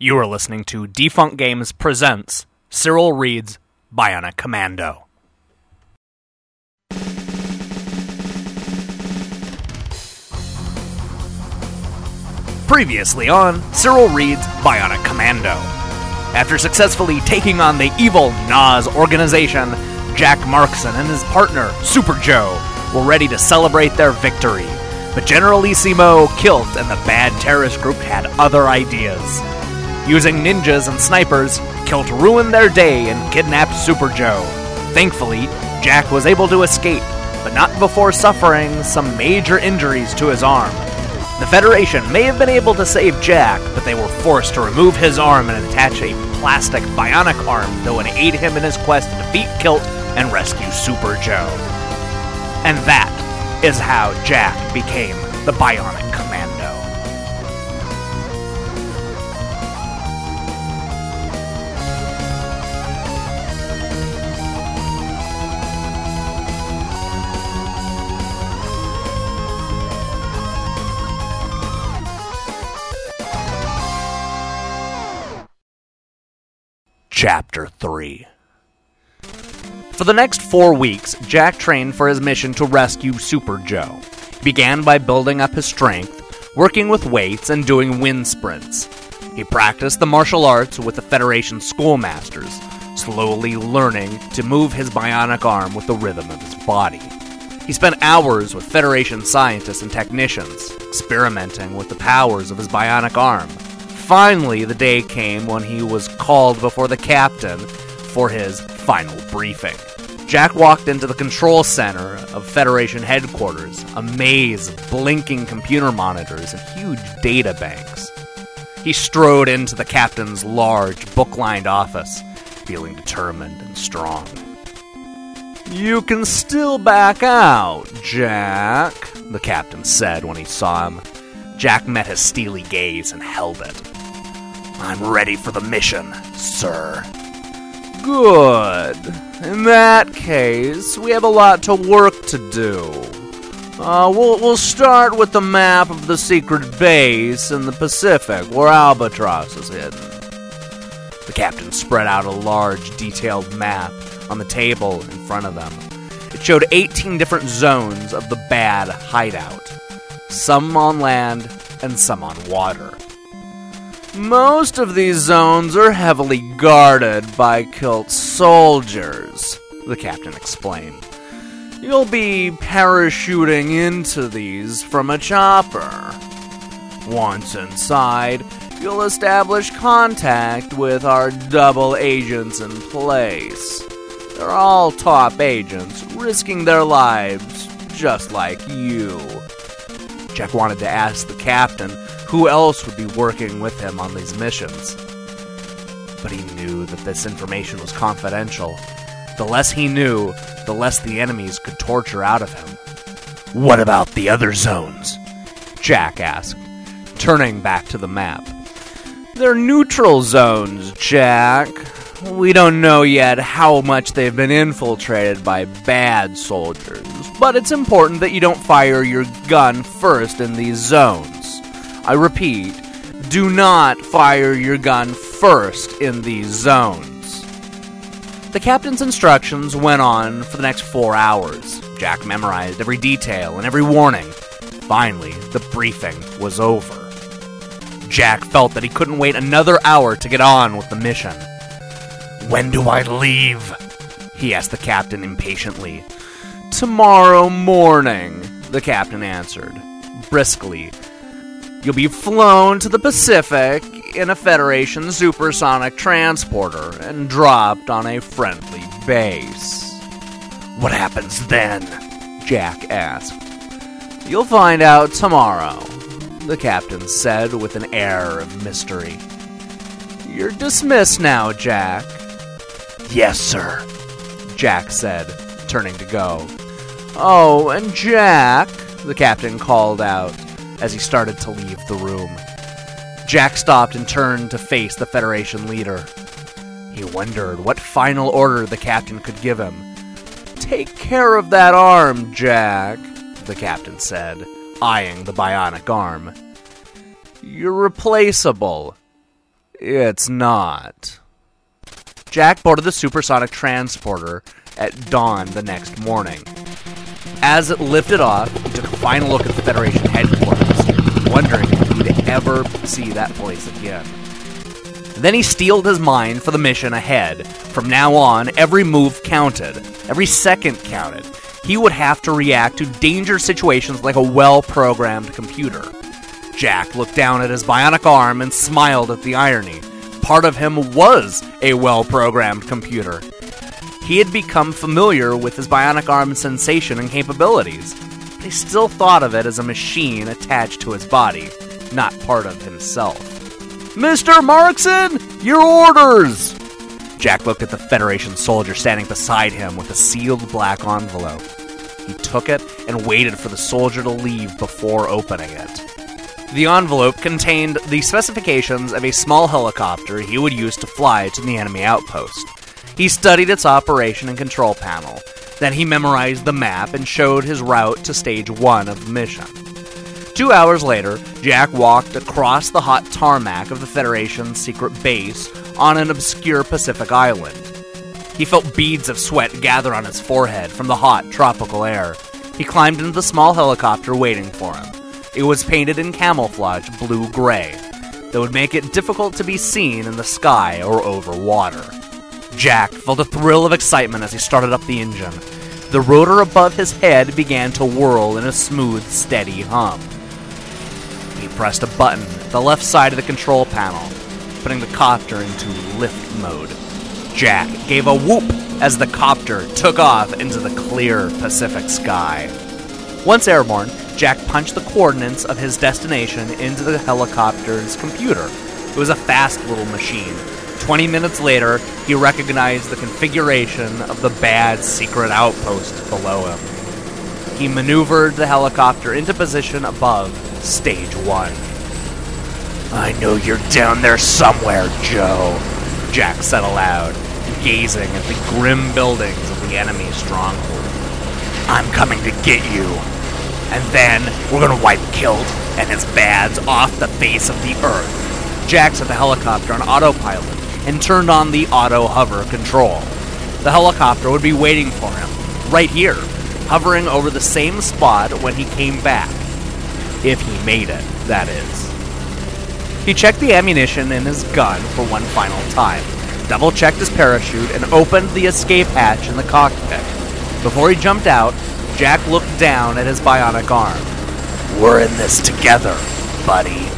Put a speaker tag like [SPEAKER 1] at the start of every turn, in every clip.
[SPEAKER 1] You are listening to Defunct Games presents Cyril Reads Bionic Commando. Previously on Cyril Reads Bionic Commando. After successfully taking on the evil Nas organization, Jack Markson and his partner, Super Joe, were ready to celebrate their victory. But Generalissimo, Killt, and the bad terrorist group had other ideas. Using ninjas and snipers, Killt ruined their day and kidnapped Super Joe. Thankfully, Jack was able to escape, but not before suffering some major injuries to his arm. The Federation may have been able to save Jack, but they were forced to remove his arm and attach a plastic bionic arm that would aid him in his quest to defeat Killt and rescue Super Joe. And that is how Jack became the Bionic Commando. Chapter 3 For the next four weeks, Jack trained for his mission to rescue Super Joe. He began by building up his strength, working with weights, and doing wind sprints. He practiced the martial arts with the Federation schoolmasters, slowly learning to move his bionic arm with the rhythm of his body. He spent hours with Federation scientists and technicians, experimenting with the powers of his bionic arm. Finally, the day came when he was called before the captain for his final briefing. Jack walked into the control center of Federation headquarters, a maze of blinking computer monitors and huge data banks. He strode into the captain's large, book lined office, feeling determined and strong. You can still back out, Jack, the captain said when he saw him. Jack met his steely gaze and held it. I'm ready for the mission, sir. Good. In that case, we have a lot to work to do. Uh, we'll, we'll start with the map of the secret base in the Pacific where Albatross is hidden. The captain spread out a large, detailed map on the table in front of them. It showed 18 different zones of the bad hideout, some on land and some on water. Most of these zones are heavily guarded by Killt soldiers, the captain explained. You'll be parachuting into these from a chopper. Once inside, you'll establish contact with our double agents in place. They're all top agents, risking their lives just like you. Jack wanted to ask the captain who else would be working with him on these missions. But he knew that this information was confidential. The less he knew, the less the enemies could torture out of him. What about the other zones? Jack asked, turning back to the map. They're neutral zones, Jack. We don't know yet how much they've been infiltrated by bad soldiers, but it's important that you don't fire your gun first in these zones. I repeat, do not fire your gun first in these zones. The captain's instructions went on for the next four hours. Jack memorized every detail and every warning. Finally, the briefing was over. Jack felt that he couldn't wait another hour to get on with the mission. When do I leave? He asked the captain impatiently. Tomorrow morning, the captain answered, briskly, You'll be flown to the Pacific in a Federation supersonic transporter and dropped on a friendly base. What happens then? Jack asked. You'll find out tomorrow, the captain said with an air of mystery. You're dismissed now, Jack. Yes, sir, Jack said, turning to go. Oh, and Jack, the captain called out as he started to leave the room. Jack stopped and turned to face the Federation leader. He wondered what final order the captain could give him. Take care of that arm, Jack, the captain said, eyeing the bionic arm. You're replaceable. It's not. Jack boarded the supersonic transporter at dawn the next morning. As it lifted off, he took a final look at the Federation headquarters, wondering if he'd ever see that place again. Then he steeled his mind for the mission ahead. From now on, every move counted, every second counted. He would have to react to danger situations like a well programmed computer. Jack looked down at his bionic arm and smiled at the irony. Part of him was a well programmed computer. He had become familiar with his bionic arm's sensation and capabilities, but he still thought of it as a machine attached to his body, not part of himself. Mr. Markson, your orders! Jack looked at the Federation soldier standing beside him with a sealed black envelope. He took it and waited for the soldier to leave before opening it. The envelope contained the specifications of a small helicopter he would use to fly to the enemy outpost. He studied its operation and control panel. Then he memorized the map and showed his route to stage one of the mission. Two hours later, Jack walked across the hot tarmac of the Federation's secret base on an obscure Pacific island. He felt beads of sweat gather on his forehead from the hot, tropical air. He climbed into the small helicopter waiting for him. It was painted in camouflage blue gray that would make it difficult to be seen in the sky or over water. Jack felt a thrill of excitement as he started up the engine. The rotor above his head began to whirl in a smooth, steady hum. He pressed a button at the left side of the control panel, putting the copter into lift mode. Jack gave a whoop as the copter took off into the clear Pacific sky. Once airborne, Jack punched the coordinates of his destination into the helicopter's computer. It was a fast little machine. Twenty minutes later, he recognized the configuration of the bad secret outpost below him. He maneuvered the helicopter into position above Stage 1. I know you're down there somewhere, Joe, Jack said aloud, gazing at the grim buildings of the enemy stronghold. I'm coming to get you. And then we're gonna wipe Killt and his Badds off the face of the earth. Jack set the helicopter on autopilot and turned on the auto hover control. The helicopter would be waiting for him, right here, hovering over the same spot when he came back. If he made it, that is. He checked the ammunition in his gun for one final time, double checked his parachute, and opened the escape hatch in the cockpit. Before he jumped out, Jack looked down at his bionic arm. We're in this together, buddy,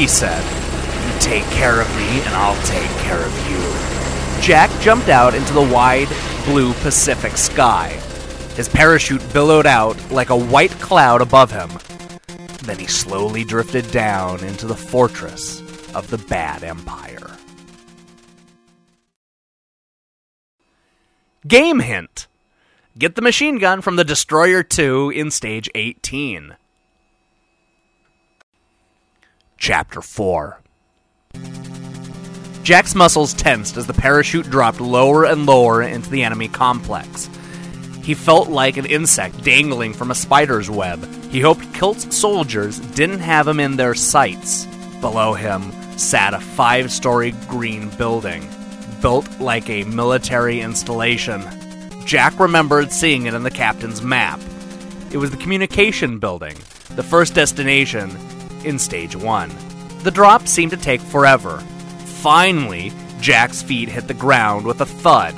[SPEAKER 1] he said. You take care of me, and I'll take care of you. Jack jumped out into the wide, blue Pacific sky. His parachute billowed out like a white cloud above him. Then he slowly drifted down into the fortress of the Badd Empire. Game hint Get the machine gun from the Destroyer 2 in Stage 18. Chapter 4 Jack's muscles tensed as the parachute dropped lower and lower into the enemy complex. He felt like an insect dangling from a spider's web. He hoped Killt's soldiers didn't have him in their sights. Below him sat a five story green building, built like a military installation. Jack remembered seeing it in the captain's map. It was the communication building, the first destination in Stage 1. The drop seemed to take forever. Finally, Jack's feet hit the ground with a thud.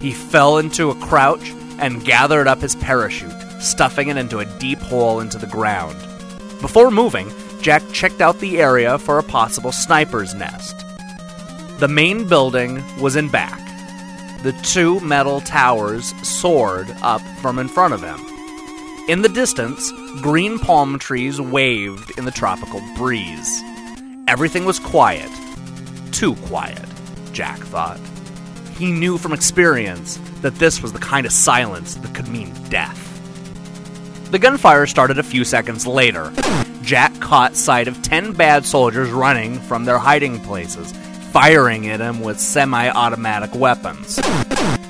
[SPEAKER 1] He fell into a crouch and gathered up his parachute, stuffing it into a deep hole into the ground. Before moving, Jack checked out the area for a possible sniper's nest. The main building was in back. The two metal towers soared up from in front of him. In the distance, green palm trees waved in the tropical breeze. Everything was quiet. Too quiet, Jack thought. He knew from experience that this was the kind of silence that could mean death. The gunfire started a few seconds later. Jack caught sight of ten bad soldiers running from their hiding places, firing at him with semi automatic weapons.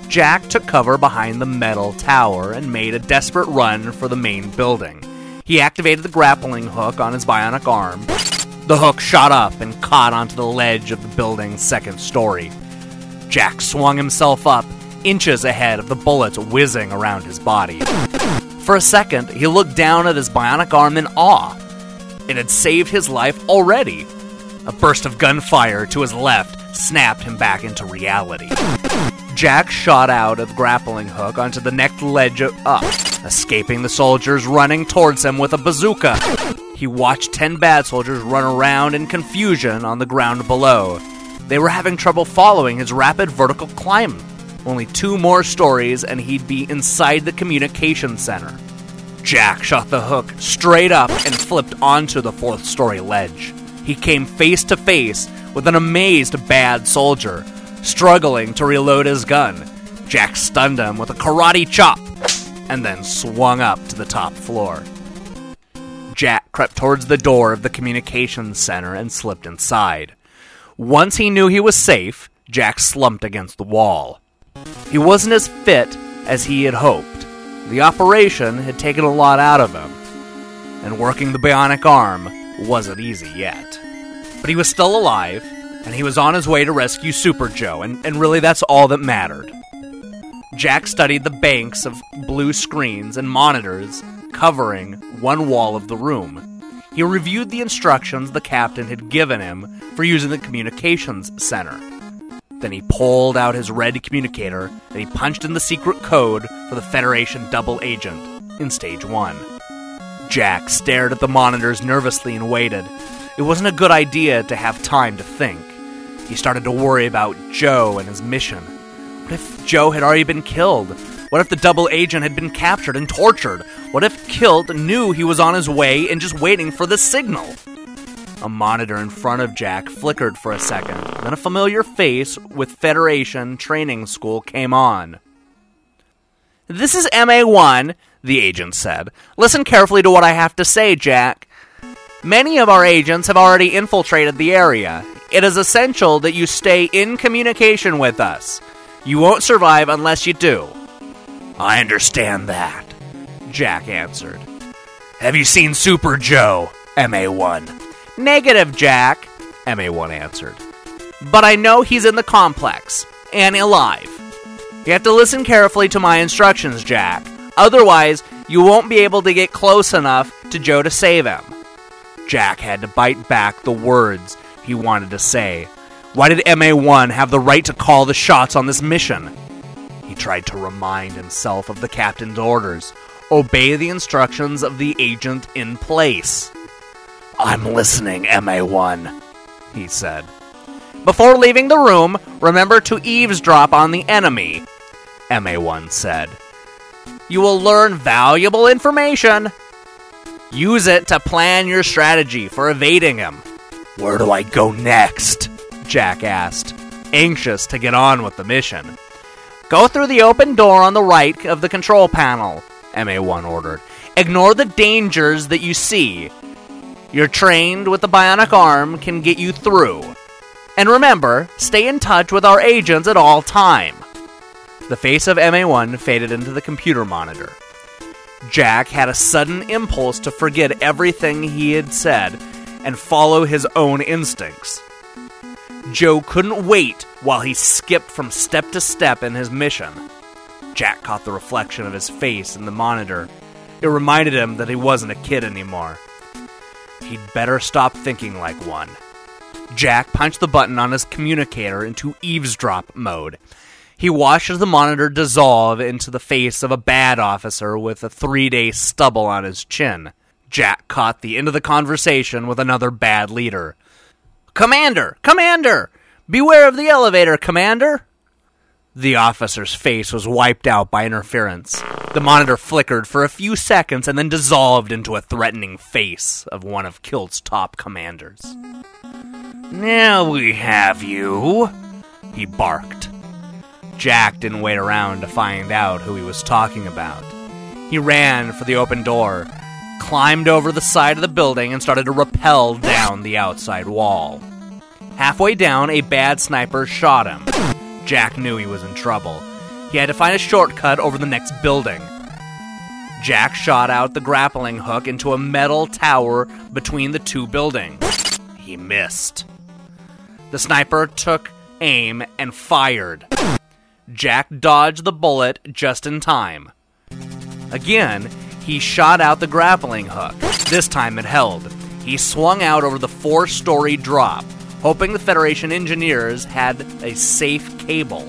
[SPEAKER 1] Jack took cover behind the metal tower and made a desperate run for the main building. He activated the grappling hook on his bionic arm, The hook shot up and caught onto the ledge of the building's second story. Jack swung himself up, inches ahead of the bullets whizzing around his body. For a second, he looked down at his bionic arm in awe. It had saved his life already. A burst of gunfire to his left snapped him back into reality. Jack shot out of the grappling hook onto the next ledge up, escaping the soldiers running towards him with a bazooka. He watched ten bad soldiers run around in confusion on the ground below. They were having trouble following his rapid vertical climb. Only two more stories, and he'd be inside the communication center. Jack shot the hook straight up and flipped onto the fourth story ledge. He came face to face with an amazed bad soldier, struggling to reload his gun. Jack stunned him with a karate chop and then swung up to the top floor. Crept towards the door of the communications center and slipped inside. Once he knew he was safe, Jack slumped against the wall. He wasn't as fit as he had hoped. The operation had taken a lot out of him, and working the bionic arm wasn't easy yet. But he was still alive, and he was on his way to rescue Super Joe, and, and really that's all that mattered. Jack studied the banks of blue screens and monitors covering one wall of the room. He reviewed the instructions the captain had given him for using the communications center. Then he pulled out his red communicator and he punched in the secret code for the Federation double agent in stage one. Jack stared at the monitors nervously and waited. It wasn't a good idea to have time to think. He started to worry about Joe and his mission. What if Joe had already been killed? What if the double agent had been captured and tortured? What if Killt knew he was on his way and just waiting for the signal? A monitor in front of Jack flickered for a second, then a familiar face with Federation Training School came on. This is MA1, the agent said. Listen carefully to what I have to say, Jack. Many of our agents have already infiltrated the area. It is essential that you stay in communication with us. You won't survive unless you do. I understand that, Jack answered. Have you seen Super Joe, MA1? Negative, Jack, MA1 answered. But I know he's in the complex, and alive. You have to listen carefully to my instructions, Jack. Otherwise, you won't be able to get close enough to Joe to save him. Jack had to bite back the words he wanted to say. Why did MA1 have the right to call the shots on this mission? He tried to remind himself of the captain's orders obey the instructions of the agent in place. I'm listening, MA1, he said. Before leaving the room, remember to eavesdrop on the enemy, MA1 said. You will learn valuable information. Use it to plan your strategy for evading him. Where do I go next? Jack asked, anxious to get on with the mission. Go through the open door on the right of the control panel, MA1 ordered. Ignore the dangers that you see. You're trained with the bionic arm can get you through. And remember, stay in touch with our agents at all time. The face of MA1 faded into the computer monitor. Jack had a sudden impulse to forget everything he had said and follow his own instincts. Joe couldn't wait while he skipped from step to step in his mission. Jack caught the reflection of his face in the monitor. It reminded him that he wasn't a kid anymore. He'd better stop thinking like one. Jack punched the button on his communicator into eavesdrop mode. He watched as the monitor dissolve into the face of a bad officer with a three day stubble on his chin. Jack caught the end of the conversation with another bad leader. Commander! Commander! Beware of the elevator, Commander! The officer's face was wiped out by interference. The monitor flickered for a few seconds and then dissolved into a threatening face of one of Killt's top commanders. Now we have you, he barked. Jack didn't wait around to find out who he was talking about. He ran for the open door, climbed over the side of the building, and started to rappel down the outside wall. Halfway down, a bad sniper shot him. Jack knew he was in trouble. He had to find a shortcut over the next building. Jack shot out the grappling hook into a metal tower between the two buildings. he missed. The sniper took aim and fired. Jack dodged the bullet just in time. Again, he shot out the grappling hook. This time it held. He swung out over the four story drop, hoping the Federation engineers had a safe cable.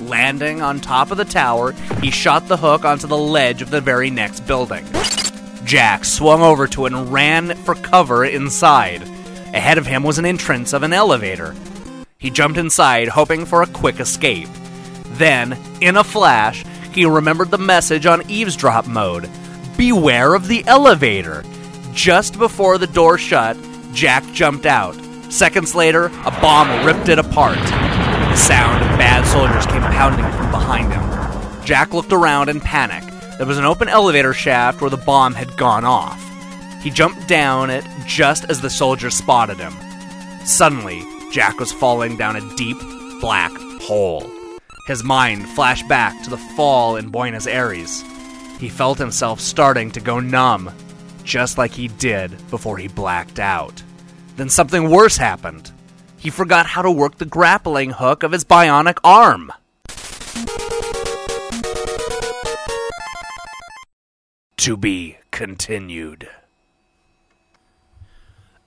[SPEAKER 1] Landing on top of the tower, he shot the hook onto the ledge of the very next building. Jack swung over to it and ran for cover inside. Ahead of him was an entrance of an elevator. He jumped inside, hoping for a quick escape. Then, in a flash, he remembered the message on eavesdrop mode Beware of the elevator! Just before the door shut, Jack jumped out. Seconds later, a bomb ripped it apart. The sound of bad soldiers came pounding from behind him. Jack looked around in panic. There was an open elevator shaft where the bomb had gone off. He jumped down it just as the soldiers spotted him. Suddenly, Jack was falling down a deep, black hole. His mind flashed back to the fall in Buenos Aires. He felt himself starting to go numb, just like he did before he blacked out. Then something worse happened. He forgot how to work the grappling hook of his bionic arm. To be continued.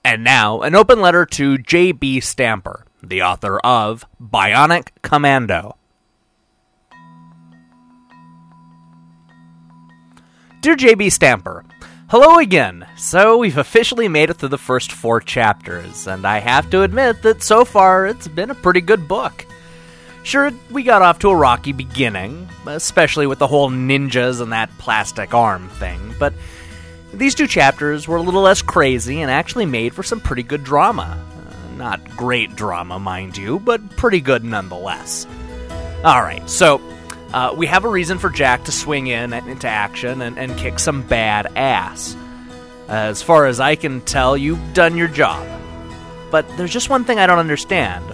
[SPEAKER 1] And now, an open letter to J.B. Stamper, the author of Bionic Commando. Dear J.B. Stamper, Hello again! So, we've officially made it through the first four chapters, and I have to admit that so far it's been a pretty good book. Sure, we got off to a rocky beginning, especially with the whole ninjas and that plastic arm thing, but these two chapters were a little less crazy and actually made for some pretty good drama. Uh, not great drama, mind you, but pretty good nonetheless. Alright, so uh, we have a reason for Jack to swing in into action and, and kick some bad ass. As far as I can tell, you've done your job. But there's just one thing I don't understand.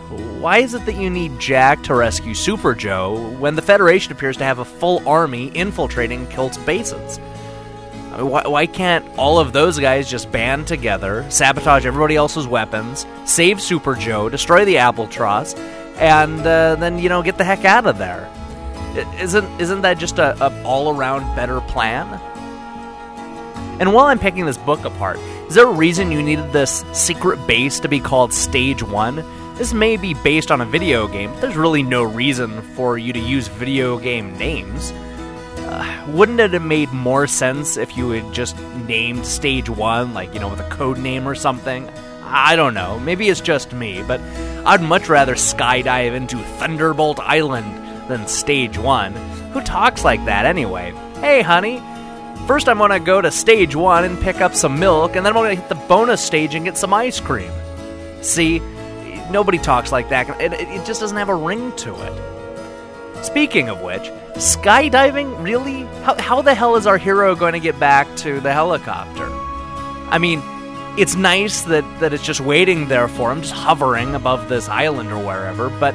[SPEAKER 1] Why is it that you need Jack to rescue Super Joe when the Federation appears to have a full army infiltrating Killt's bases? I mean, why, why can't all of those guys just band together, sabotage everybody else's weapons, save Super Joe, destroy the Albatross, and uh, then, you know, get the heck out of there? Isn't isn't that just a, a all around better plan? And while I'm picking this book apart, is there a reason you needed this secret base to be called Stage 1? This may be based on a video game, but there's really no reason for you to use video game names. Uh, wouldn't it have made more sense if you had just named Stage 1, like, you know, with a code name or something? I don't know. Maybe it's just me, but I'd much rather skydive into Thunderbolt Island than stage one. Who talks like that anyway? Hey, honey, first I'm gonna go to stage one and pick up some milk, and then I'm gonna hit the bonus stage and get some ice cream. See, nobody talks like that. It, it just doesn't have a ring to it. Speaking of which, skydiving? Really? How, how the hell is our hero going to get back to the helicopter? I mean, it's nice that, that it's just waiting there for him, just hovering above this island or wherever, but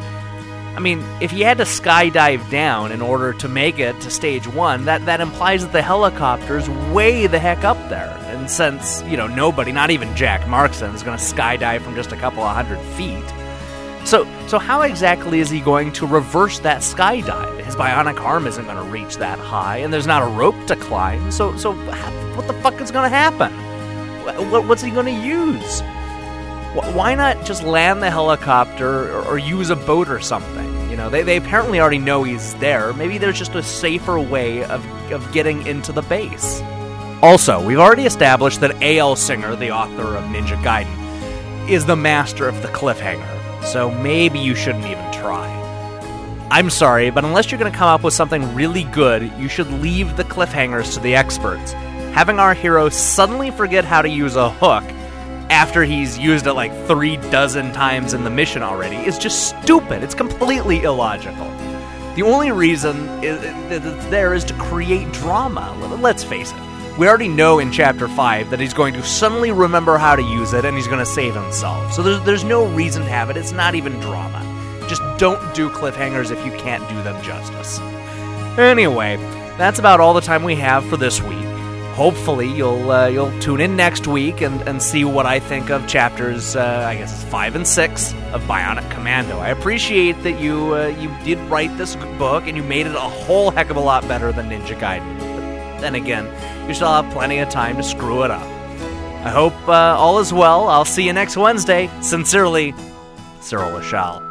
[SPEAKER 1] I mean, if he had to skydive down in order to make it to stage one, that, that implies that the helicopter's way the heck up there. And since, you know, nobody, not even Jack Markson, is going to skydive from just a couple of hundred feet. So, so how exactly is he going to reverse that skydive? His bionic arm isn't going to reach that high, and there's not a rope to climb. So, so what the fuck is going to happen? What's he going to use? Why not just land the helicopter or, or, use a boat or something? You know, they, they apparently already know he's there. Maybe there's just a safer way of, of getting into the base. Also, we've already established that A.L. Singer, the author of Ninja Gaiden, is the master of the cliffhanger, so maybe you shouldn't even try. I'm sorry, but unless you're going to come up with something really good, you should leave the cliffhangers to the experts. Having our hero suddenly forget how to use a hook after he's used it like three dozen times in the mission already is just stupid. It's completely illogical. The only reason that it's there is to create drama. Let's face it. We already know in Chapter 5 that he's going to suddenly remember how to use it and he's going to save himself. So there's, there's no reason to have it. It's not even drama. Just don't do cliffhangers if you can't do them justice. Anyway, that's about all the time we have for this week. Hopefully you'll uh, you'll tune in next week and, and see what I think of chapters uh, I guess it's five and six of Bionic Commando. I appreciate that you uh, you did write this book and you made it a whole heck of a lot better than Ninja Gaiden. But then again, you still have plenty of time to screw it up. I hope uh, all is well. I'll see you next Wednesday. Sincerely, Cyril Lachel.